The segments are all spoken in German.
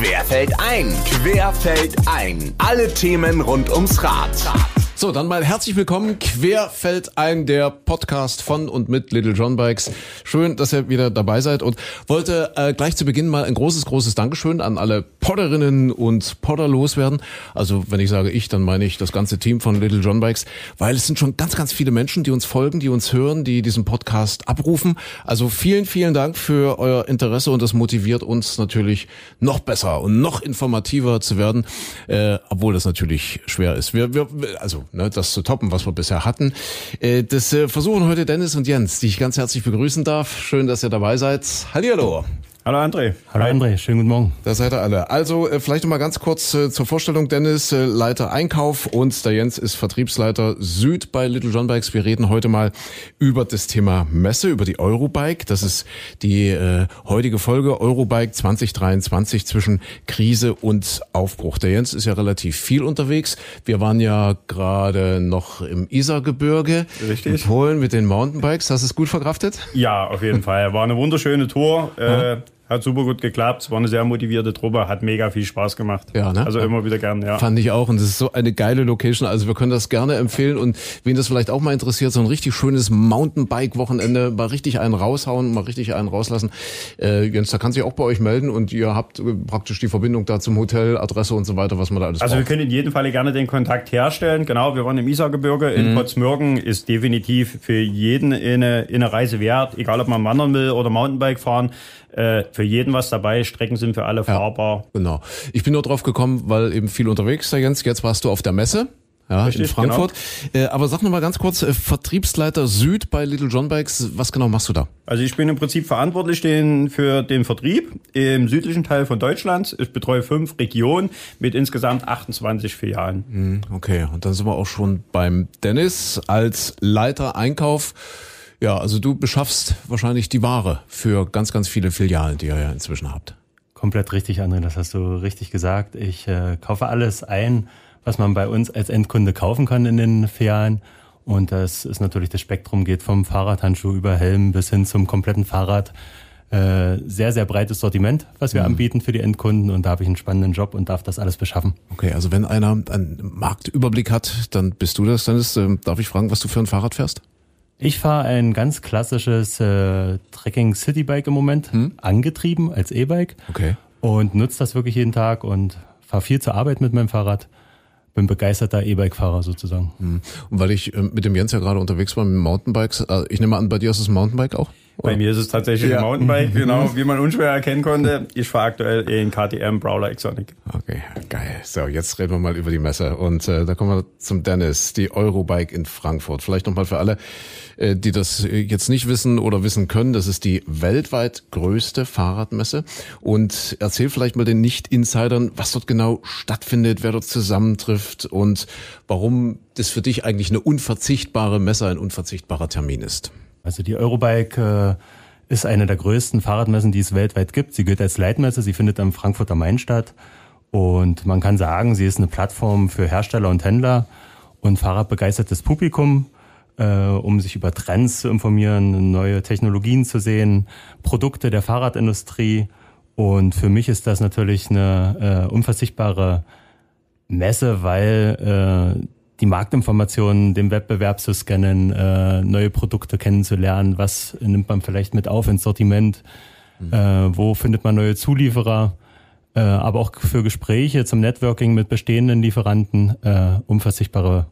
Querfeld ein. Querfeld ein. Alle Themen rund ums Rad. So, dann mal herzlich willkommen. Querfeld ein, der Podcast von und mit Little John Bikes. Schön, dass ihr wieder dabei seid und wollte äh, gleich zu Beginn mal ein großes, großes Dankeschön an alle Podderinnen und Podder loswerden. Also, wenn ich sage ich, dann meine ich das ganze Team von Little John Bikes, weil es sind schon ganz, ganz viele Menschen, die uns folgen, die uns hören, die diesen Podcast abrufen. Also vielen, vielen Dank für euer Interesse und das motiviert uns natürlich noch besser und noch informativer zu werden, äh, obwohl das natürlich schwer ist. Wir, wir, also ne, das zu toppen, was wir bisher hatten. Äh, das äh, versuchen heute Dennis und Jens, die ich ganz herzlich begrüßen darf. Schön, dass ihr dabei seid. Hallihallo. Hallo André. Hallo André, schönen guten Morgen. Da seid ihr alle. Also äh, vielleicht noch mal ganz kurz äh, zur Vorstellung. Dennis, äh, Leiter Einkauf und der Jens ist Vertriebsleiter Süd bei Little John Bikes. Wir reden heute mal über das Thema Messe, über die Eurobike. Das ist die äh, heutige Folge Eurobike 2023 zwischen Krise und Aufbruch. Der Jens ist ja relativ viel unterwegs. Wir waren ja gerade noch im Isargebirge Richtig. in Polen mit den Mountainbikes. Hast du es gut verkraftet? Ja, auf jeden Fall. War eine wunderschöne Tour. Äh, hat super gut geklappt. Es war eine sehr motivierte Truppe. Hat mega viel Spaß gemacht. Ja, ne? Also immer wieder gern, ja. Fand ich auch. Und das ist so eine geile Location. Also wir können das gerne empfehlen. Und wen das vielleicht auch mal interessiert, so ein richtig schönes Mountainbike-Wochenende, mal richtig einen raushauen, mal richtig einen rauslassen. Äh, Jens, da kann sich auch bei euch melden und ihr habt äh, praktisch die Verbindung da zum Hotel, Adresse und so weiter, was man da alles Also wir braucht. können in jedem Falle gerne den Kontakt herstellen. Genau, wir waren im Isargebirge in Potsmürgen. Ist definitiv für jeden eine, eine Reise wert, egal ob man wandern will oder Mountainbike fahren. Äh, für jeden was dabei. Strecken sind für alle fahrbar. Genau. Ich bin nur drauf gekommen, weil eben viel unterwegs, der Jens. Jetzt warst du auf der Messe. Ja, in Richtig, Frankfurt. Äh, aber sag noch mal ganz kurz, äh, Vertriebsleiter Süd bei Little John Bikes, was genau machst du da? Also ich bin im Prinzip verantwortlich den, für den Vertrieb im südlichen Teil von Deutschlands. Ich betreue fünf Regionen mit insgesamt 28 Filialen. Okay, und dann sind wir auch schon beim Dennis als Leiter Einkauf. Ja, also du beschaffst wahrscheinlich die Ware für ganz, ganz viele Filialen, die ihr ja inzwischen habt. Komplett richtig, André, das hast du richtig gesagt. Ich äh, kaufe alles ein, was man bei uns als Endkunde kaufen kann in den Filialen. Und das ist natürlich das Spektrum, geht vom Fahrradhandschuh über Helm bis hin zum kompletten Fahrrad. Äh, sehr, sehr breites Sortiment, was wir anbieten für die Endkunden. Und da habe ich einen spannenden Job und darf das alles beschaffen. Okay, also wenn einer einen Marktüberblick hat, dann bist du das. Dennis, ähm, darf ich fragen, was du für ein Fahrrad fährst? Ich fahre ein ganz klassisches äh, Trekking Citybike im Moment, angetrieben als E-Bike. Okay. und nutze das wirklich jeden Tag und fahre viel zur Arbeit mit meinem Fahrrad. Bin begeisterter E-Bike-Fahrer sozusagen. Und weil ich ähm, mit dem Jens ja gerade unterwegs war mit Mountainbikes, äh, ich nehme an, bei dir ist es Mountainbike auch? Bei mir ist es tatsächlich Ja. ein Mountainbike, genau, wie man unschwer erkennen konnte. Ich fahre aktuell in KTM Brawler Exonic. Okay, geil. So, jetzt reden wir mal über die Messe. Und äh, da kommen wir zum Dennis, die Eurobike in Frankfurt. Vielleicht nochmal für alle, äh, die das jetzt nicht wissen oder wissen können, das ist die weltweit größte Fahrradmesse. Und erzähl vielleicht mal den Nicht-Insidern, was dort genau stattfindet, wer dort zusammentrifft und warum das für dich eigentlich eine unverzichtbare Messe, ein unverzichtbarer Termin ist. Also die Eurobike äh, ist eine der größten Fahrradmessen, die es weltweit gibt. Sie gilt als Leitmesse, sie findet am Frankfurter Main statt. Und man kann sagen, sie ist eine Plattform für Hersteller und Händler und fahrradbegeistertes Publikum, äh, um sich über Trends zu informieren, neue Technologien zu sehen, Produkte der Fahrradindustrie. Und für mich ist das natürlich eine äh, unverzichtbare Messe, weil äh, die Marktinformationen, den Wettbewerb zu scannen, äh, neue Produkte kennenzulernen, was nimmt man vielleicht mit auf ins Sortiment, äh, wo findet man neue Zulieferer, äh, aber auch für Gespräche zum Networking mit bestehenden Lieferanten äh, unverzichtbare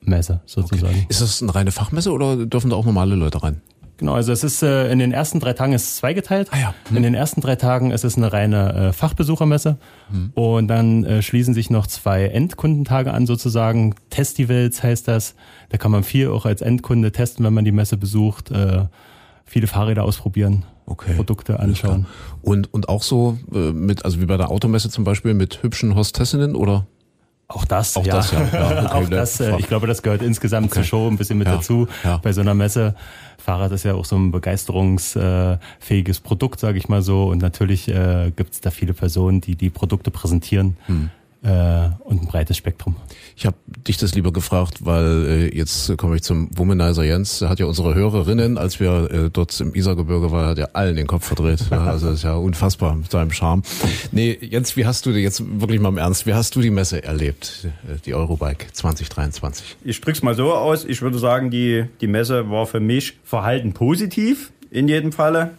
Messe sozusagen. Ist das eine reine Fachmesse oder dürfen da auch normale Leute rein? Genau, also es ist äh, in den ersten drei Tagen ist es zweigeteilt. Ah ja. In den ersten drei Tagen ist es eine reine äh, Fachbesuchermesse und dann äh, schließen sich noch zwei Endkundentage an sozusagen. Testivals heißt das. Da kann man viel auch als Endkunde testen, wenn man die Messe besucht. Äh, viele Fahrräder ausprobieren, Okay. Produkte anschauen. Und, und auch so äh, mit, also wie bei der Automesse zum Beispiel, mit hübschen Hostessinnen oder? Auch das, Auch ja. das, ja. Ja, okay, auch das, äh, ich glaube, das gehört insgesamt zur Show ein bisschen mit Ja, dazu ja. bei so einer Messe. Fahrrad ist ja auch so ein begeisterungsfähiges Produkt, sage ich mal so. Und natürlich äh, gibt es da viele Personen, die die Produkte präsentieren. Hm. Äh, und ein breites Spektrum. Ich habe dich das lieber gefragt, weil äh, jetzt komme ich zum Womanizer Jens. Der hat ja unsere Hörerinnen, als wir äh, dort im Isargebirge waren, hat er allen den Kopf verdreht. Ja, also das ist ja unfassbar mit seinem Charme. Nee, Jens, wie hast du die, jetzt wirklich mal im Ernst, wie hast du die Messe erlebt, äh, die Eurobike 2023? Ich drück's mal so aus. Ich würde sagen, die, die Messe war für mich verhalten positiv in jedem Falle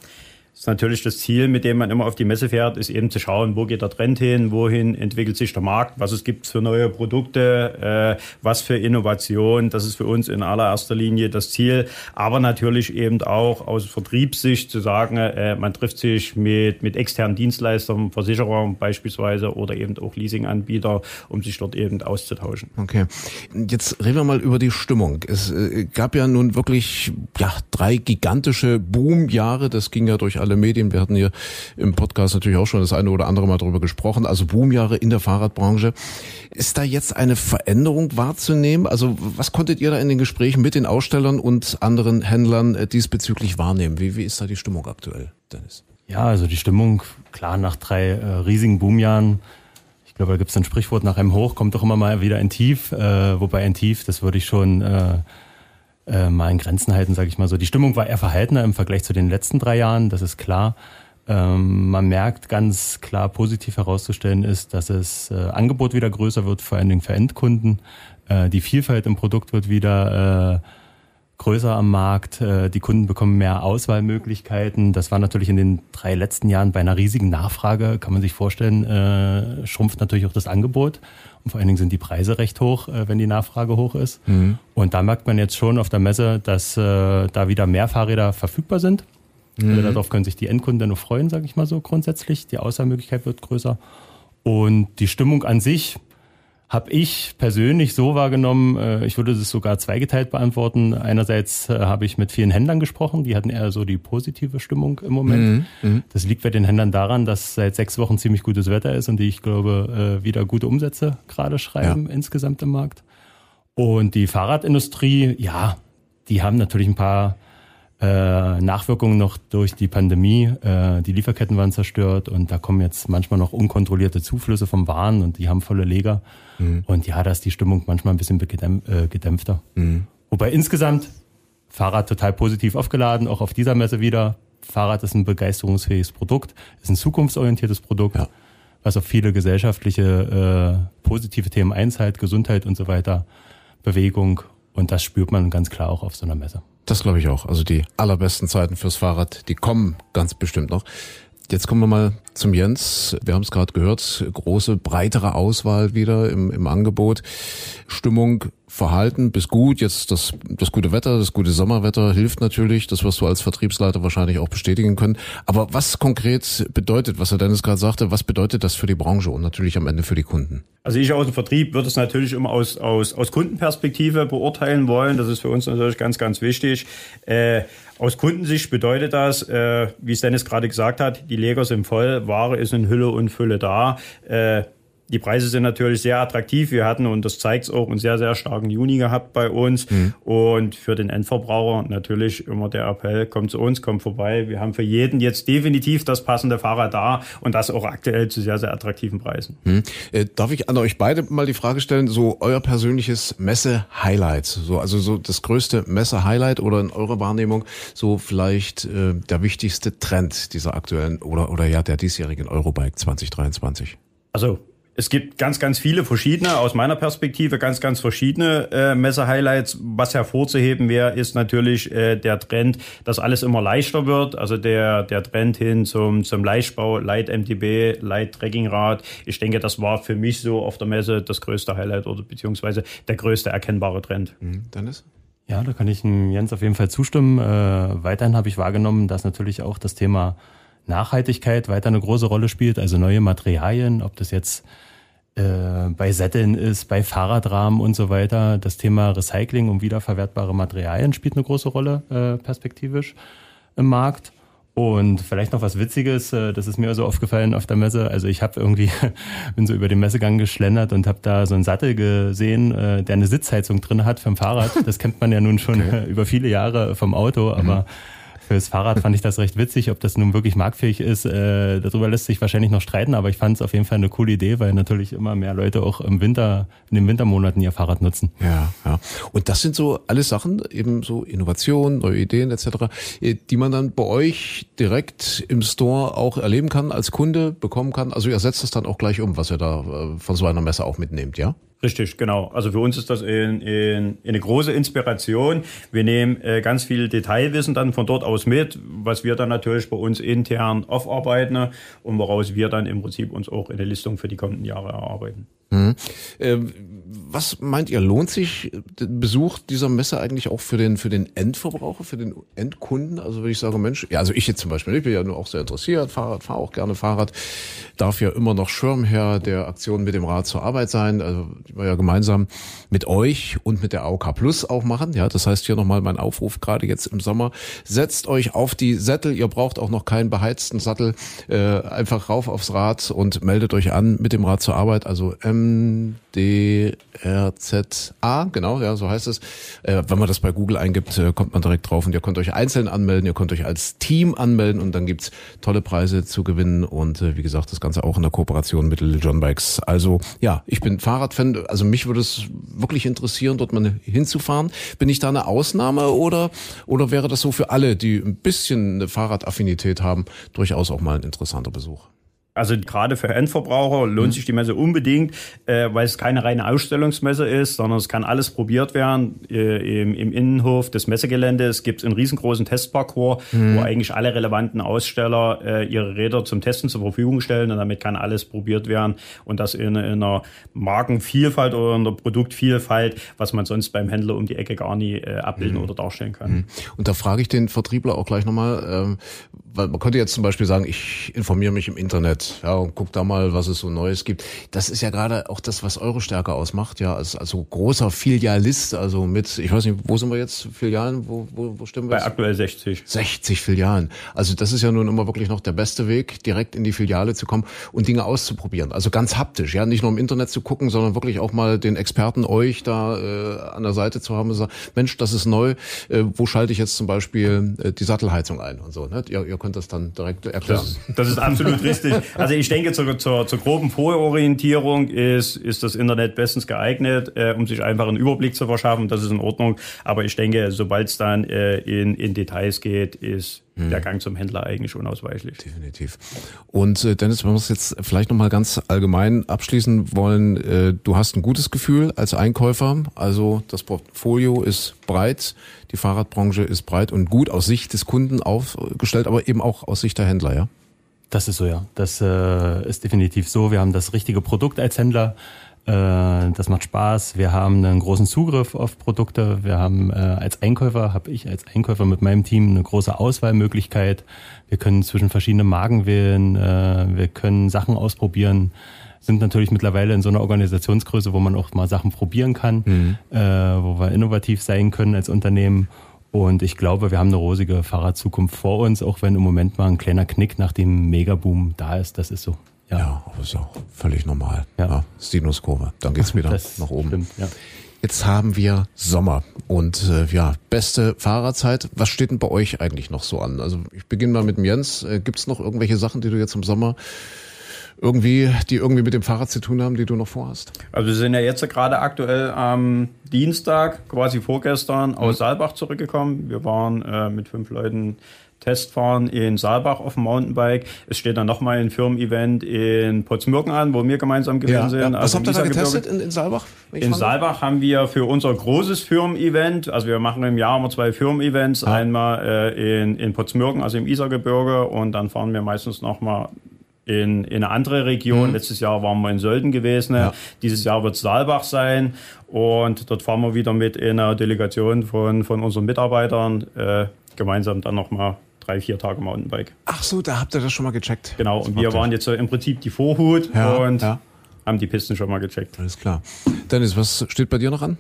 ist natürlich das Ziel, mit dem man immer auf die Messe fährt, ist eben zu schauen, wo geht der Trend hin, wohin entwickelt sich der Markt, was es gibt für neue Produkte, äh, was für Innovation. Das ist für uns in allererster Linie das Ziel. Aber natürlich eben auch aus Vertriebssicht zu sagen, äh, man trifft sich mit, mit externen Dienstleistern, Versicherern beispielsweise oder eben auch Leasinganbieter, um sich dort eben auszutauschen. Okay. Jetzt reden wir mal über die Stimmung. Es äh, gab ja nun wirklich ja, drei gigantische Boomjahre. Das ging ja durch alle Medien. Wir hatten hier im Podcast natürlich auch schon das eine oder andere Mal darüber gesprochen. Also Boomjahre in der Fahrradbranche. Ist da jetzt eine Veränderung wahrzunehmen? Also was konntet ihr da in den Gesprächen mit den Ausstellern und anderen Händlern äh, diesbezüglich wahrnehmen? Wie, wie ist da die Stimmung aktuell, Dennis? Ja, also die Stimmung, klar, nach drei äh, riesigen Boomjahren ich glaube, da gibt es ein Sprichwort, nach einem Hoch kommt doch immer mal wieder ein Tief, äh, wobei ein Tief, das würde ich schon äh, äh, mal in Grenzen halten, sage ich mal so. Die Stimmung war eher verhaltener im Vergleich zu den letzten drei Jahren, das ist klar. Ähm, man merkt ganz klar positiv herauszustellen ist, dass es äh, Angebot wieder größer wird, vor allen Dingen für Endkunden. Äh, die Vielfalt im Produkt wird wieder äh, größer am Markt. Äh, die Kunden bekommen mehr Auswahlmöglichkeiten. Das war natürlich in den drei letzten Jahren bei einer riesigen Nachfrage, kann man sich vorstellen, äh, schrumpft natürlich auch das Angebot. Und vor allen Dingen sind die Preise recht hoch, äh, wenn die Nachfrage hoch ist. Mhm. Und da merkt man jetzt schon auf der Messe, dass da wieder mehr Fahrräder verfügbar sind. Mhm. Also darauf können sich die Endkunden dann nur freuen, sage ich mal so grundsätzlich. Die Auswahlmöglichkeit wird größer. Und die Stimmung an sich, habe ich persönlich so wahrgenommen, äh, ich würde es sogar zweigeteilt beantworten. Einerseits äh, habe ich mit vielen Händlern gesprochen, die hatten eher so die positive Stimmung im Moment. Mhm, mhm. das liegt bei den Händlern daran, dass seit sechs Wochen ziemlich gutes Wetter ist und die, ich glaube, äh, wieder gute Umsätze gerade schreiben ja. insgesamt im Markt. Und die Fahrradindustrie, ja, die haben natürlich ein paar äh, Nachwirkungen noch durch die Pandemie. Äh, die Lieferketten waren zerstört und da kommen jetzt manchmal noch unkontrollierte Zuflüsse vom Waren und die haben volle Leger. Mhm. Und ja, da ist die Stimmung manchmal ein bisschen äh, gedämpfter. Mhm. Wobei insgesamt Fahrrad total positiv aufgeladen, auch auf dieser Messe wieder. Fahrrad ist ein begeisterungsfähiges Produkt, ist ein zukunftsorientiertes Produkt, ja. was auf viele gesellschaftliche äh, positive Themen einzahlt, Gesundheit und so weiter, Bewegung. Und das spürt man ganz klar auch auf so einer Messe. Das glaube ich auch. Also die allerbesten Zeiten fürs Fahrrad, die kommen ganz bestimmt noch. Jetzt kommen wir mal zum Jens. Wir haben es gerade gehört, große, breitere Auswahl wieder im, im Angebot. Stimmung, Verhalten bis gut. Jetzt das, das gute Wetter, das gute Sommerwetter hilft natürlich. Das wirst du als Vertriebsleiter wahrscheinlich auch bestätigen können. Aber was konkret bedeutet, was er Dennis gerade sagte, was bedeutet das für die Branche und natürlich am Ende für die Kunden? Also ich aus dem Vertrieb würde es natürlich immer aus, aus, aus Kundenperspektive beurteilen wollen. Das ist für uns natürlich ganz, ganz wichtig. Äh, aus Kundensicht bedeutet das, äh, wie es Dennis gerade gesagt hat, die Leger sind voll, Ware ist in Hülle und Fülle da. Äh, die Preise sind natürlich sehr attraktiv. Wir hatten, und das zeigt es auch, einen sehr, sehr starken Juni gehabt bei uns. Mhm. Und für den Endverbraucher natürlich immer der Appell, kommt zu uns, kommt vorbei. Wir haben für jeden jetzt definitiv das passende Fahrrad da und das auch aktuell zu sehr, sehr attraktiven Preisen. Mhm. Äh, darf ich an euch beide mal die Frage stellen, so euer persönliches Messe-Highlight, so, also so das größte Messe-Highlight oder in eurer Wahrnehmung so vielleicht äh, der wichtigste Trend dieser aktuellen oder, oder ja der diesjährigen Eurobike 2023? Also es gibt ganz, ganz viele verschiedene, aus meiner Perspektive ganz, ganz verschiedene äh, Messe-Highlights. Was hervorzuheben wäre, ist natürlich äh, der Trend, dass alles immer leichter wird. Also der, der Trend hin zum, zum Leichtbau, Light MTB, Light Trekkingrad. Ich denke, das war für mich so auf der Messe das größte Highlight oder beziehungsweise der größte erkennbare Trend. Mhm. Dennis? Ja, da kann ich Jens auf jeden Fall zustimmen. Äh, weiterhin habe ich wahrgenommen, dass natürlich auch das Thema Nachhaltigkeit weiter eine große Rolle spielt, also neue Materialien, ob das jetzt äh, bei Sätteln ist, bei Fahrradrahmen und so weiter. Das Thema Recycling und wiederverwertbare Materialien spielt eine große Rolle äh, perspektivisch im Markt. Und vielleicht noch was Witziges, äh, das ist mir so aufgefallen auf der Messe. Also ich habe irgendwie, bin so über den Messegang geschlendert und habe da so einen Sattel gesehen, äh, der eine Sitzheizung drin hat vom Fahrrad. Das kennt man ja nun schon okay. über viele Jahre vom Auto, aber mhm Fürs Fahrrad fand ich das recht witzig. Ob das nun wirklich marktfähig ist, äh, darüber lässt sich wahrscheinlich noch streiten, aber ich fand es auf jeden Fall eine coole Idee, weil natürlich immer mehr Leute auch im Winter, in den Wintermonaten ihr Fahrrad nutzen. Ja, ja. Und das sind so alles Sachen, eben so Innovationen, neue Ideen etc., äh, die man dann bei euch direkt im Store auch erleben kann, als Kunde bekommen kann. Also ihr setzt das dann auch gleich um, was ihr da äh, von so einer Messe auch mitnehmt, ja? Richtig, genau. Also für uns ist das in, in, eine große Inspiration. Wir nehmen äh, ganz viel Detailwissen dann von dort aus mit, was wir dann natürlich bei uns intern aufarbeiten und woraus wir dann im Prinzip uns auch eine Listung für die kommenden Jahre erarbeiten. Mhm. Äh, was meint ihr, lohnt sich Besuch dieser Messe eigentlich auch für den, für den Endverbraucher, für den Endkunden? Also wenn ich sage, Mensch, ja, also ich jetzt zum Beispiel, ich bin ja nur auch sehr interessiert, Fahrrad, fahre auch gerne Fahrrad, darf ja immer noch Schirmherr der Aktion mit dem Rad zur Arbeit sein, also die wir ja gemeinsam mit euch und mit der AOK Plus auch machen. Ja, das heißt hier nochmal mein Aufruf, gerade jetzt im Sommer, setzt euch auf die Sättel, ihr braucht auch noch keinen beheizten Sattel, äh, einfach rauf aufs Rad und meldet euch an mit dem Rad zur Arbeit, also MD RZA, genau, ja, so heißt es. Äh, wenn man das bei Google eingibt, äh, kommt man direkt drauf und ihr könnt euch einzeln anmelden, ihr könnt euch als Team anmelden und dann gibt's tolle Preise zu gewinnen und äh, wie gesagt, das Ganze auch in der Kooperation mit Little John Bikes. Also ja, ich bin Fahrradfan, also mich würde es wirklich interessieren, dort mal hinzufahren. Bin ich da eine Ausnahme oder, oder wäre das so für alle, die ein bisschen eine Fahrradaffinität haben, durchaus auch mal ein interessanter Besuch? Also gerade für Endverbraucher lohnt mhm. sich die Messe unbedingt, äh, weil es keine reine Ausstellungsmesse ist, sondern es kann alles probiert werden. Äh, im, Im Innenhof des Messegeländes gibt es einen riesengroßen Testparcours, mhm. wo eigentlich alle relevanten Aussteller äh, ihre Räder zum Testen zur Verfügung stellen und damit kann alles probiert werden und das in, in einer Markenvielfalt oder in einer Produktvielfalt, was man sonst beim Händler um die Ecke gar nie äh, abbilden mhm. oder darstellen kann. Mhm. Und da frage ich den Vertriebler auch gleich nochmal, ähm, weil man könnte jetzt zum Beispiel sagen, ich informiere mich im Internet, ja, und guck da mal, was es so Neues gibt. Das ist ja gerade auch das, was eure Stärke ausmacht, ja, als also großer Filialist, also mit, ich weiß nicht, wo sind wir jetzt? Filialen, wo, wo, wo stimmen wir? Bei aktuell 60. 60 Filialen. Also das ist ja nun immer wirklich noch der beste Weg, direkt in die Filiale zu kommen und Dinge auszuprobieren. Also ganz haptisch, ja, nicht nur im Internet zu gucken, sondern wirklich auch mal den Experten euch da äh, an der Seite zu haben und sagen, Mensch, das ist neu, äh, wo schalte ich jetzt zum Beispiel äh, die Sattelheizung ein und so. Ne? Ihr, ihr könnt das dann direkt erklären. Das, das ist absolut richtig. Also ich denke, zur, zur, zur groben Vororientierung ist, ist das Internet bestens geeignet, äh, um sich einfach einen Überblick zu verschaffen. Das ist in Ordnung. Aber ich denke, sobald es dann äh, in, in Details geht, ist hm. der Gang zum Händler eigentlich unausweichlich. Definitiv. Und äh, Dennis, wenn wir es jetzt vielleicht nochmal ganz allgemein abschließen wollen, äh, du hast ein gutes Gefühl als Einkäufer. Also das Portfolio ist breit, die Fahrradbranche ist breit und gut aus Sicht des Kunden aufgestellt, aber eben auch aus Sicht der Händler, ja? Das ist so, ja. Das äh, ist definitiv so. Wir haben das richtige Produkt als Händler. Äh, das macht Spaß. Wir haben einen großen Zugriff auf Produkte. Wir haben äh, als Einkäufer, habe ich als Einkäufer mit meinem Team eine große Auswahlmöglichkeit. Wir können zwischen verschiedenen Marken wählen. Äh, wir können Sachen ausprobieren. Sind natürlich mittlerweile in so einer Organisationsgröße, wo man auch mal Sachen probieren kann, mhm. äh, wo wir innovativ sein können als Unternehmen. Und ich glaube, wir haben eine rosige Fahrradzukunft vor uns, auch wenn im Moment mal ein kleiner Knick nach dem Megaboom da ist. Das ist so. Ja, ja aber ist auch völlig normal. Ja. ja Sinuskurve. Dann geht's wieder nach oben. Stimmt, ja. Jetzt haben wir Sommer und äh, ja, beste Fahrradzeit. Was steht denn bei euch eigentlich noch so an? Also ich beginne mal mit dem Jens. Äh, Gibt es noch irgendwelche Sachen, die du jetzt im Sommer irgendwie, die irgendwie mit dem Fahrrad zu tun haben, die du noch vorhast? Also wir sind ja jetzt gerade aktuell am Dienstag, quasi vorgestern, aus mhm. Saalbach zurückgekommen. Wir waren äh, mit fünf Leuten Testfahren in Saalbach auf dem Mountainbike. Es steht dann nochmal ein Firmen-Event in Potsmürken an, wo wir gemeinsam gewesen ja, sind. Ja. Was also habt ihr da getestet in, in Saalbach? In Saalbach haben wir für unser großes Firmen-Event, also wir machen im Jahr immer zwei Firmen-Events, ah. einmal äh, in, in Potsmürken, also im Isergebirge und dann fahren wir meistens nochmal in, in eine andere Region. Mhm. Letztes Jahr waren wir in Sölden gewesen. Ja. Dieses Jahr wird es Saalbach sein. Und dort fahren wir wieder mit in einer Delegation von, von unseren Mitarbeitern äh, gemeinsam dann nochmal drei, vier Tage Mountainbike. Ach so, da habt ihr das schon mal gecheckt. Genau, und wir waren jetzt im Prinzip die Vorhut ja, und ja. haben die Pisten schon mal gecheckt. Alles klar. Dennis, was steht bei dir noch an?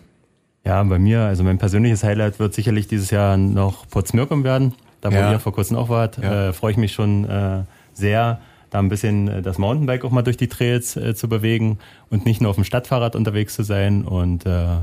Ja, bei mir, also mein persönliches Highlight wird sicherlich dieses Jahr noch Potsmirkum werden. Da wo ja. ihr vor kurzem auch wart, äh, freue ich mich schon äh, sehr, da ein bisschen äh, das Mountainbike auch mal durch die Trails äh, zu bewegen und nicht nur auf dem Stadtfahrrad unterwegs zu sein. Und äh,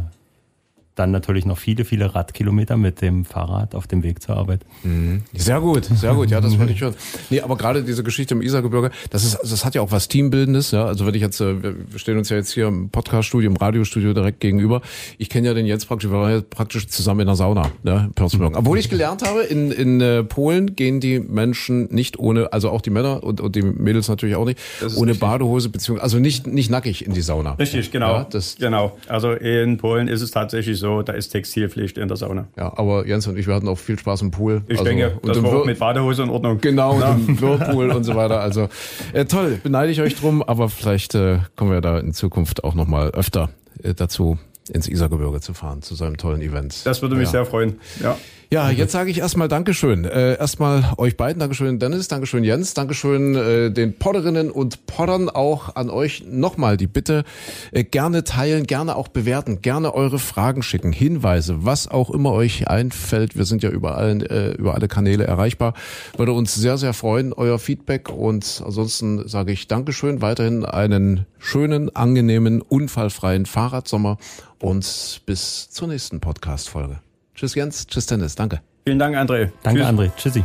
dann natürlich noch viele, viele Radkilometer mit dem Fahrrad auf dem Weg zur Arbeit. Mhm. Sehr gut, sehr gut. Ja, das wollte ich schon. Nee, aber gerade diese Geschichte im Isargebirge, das ist, das hat ja auch was Teambildendes, ja. Also wenn ich jetzt, äh, wir stehen uns ja jetzt hier im Podcaststudio, im Radiostudio direkt gegenüber. Ich kenne ja den Jens praktisch, wir waren ja praktisch zusammen in der Sauna, in Pörzberg. Obwohl ich gelernt habe, in, in äh, Polen gehen die Menschen nicht ohne, also auch die Männer und, und die Mädels natürlich auch nicht, ohne richtig. Badehose, beziehungsweise, also nicht, nicht nackig in die Sauna. Richtig, genau. Ja, das, genau. Also in Polen ist es tatsächlich so, so, da ist Textilpflicht in der Sauna. Ja, aber Jens und ich, wir hatten auch viel Spaß im Pool. Ich also, denke, das war auch mit Badehose in Ordnung. Genau, ja. im Whirlpool und so weiter. Also äh, toll, beneide ich euch drum, aber vielleicht äh, kommen wir da in Zukunft auch nochmal öfter äh, dazu, ins Isargebirge zu fahren, zu so einem tollen Event. Das würde mich ja. sehr freuen, ja. Ja, jetzt sage ich erstmal Dankeschön. Äh, erstmal euch beiden, Dankeschön Dennis, Dankeschön Jens, Dankeschön äh, den Podderinnen und Poddern, auch an euch nochmal die Bitte, äh, gerne teilen, gerne auch bewerten, gerne eure Fragen schicken, Hinweise, was auch immer euch einfällt. Wir sind ja überall, äh, über alle Kanäle erreichbar. Würde uns sehr, sehr freuen, euer Feedback und ansonsten sage ich Dankeschön, weiterhin einen schönen, angenehmen, unfallfreien Fahrradsommer und bis zur nächsten Podcast-Folge. Tschüss Jens, tschüss Dennis, danke. Vielen Dank, André. Danke, tschüss. André. Tschüssi.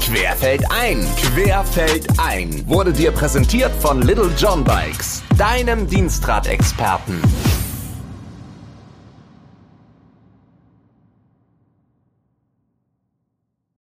Querfeld ein, Querfeld ein wurde dir präsentiert von Little John Bikes, deinem Dienstradexperten.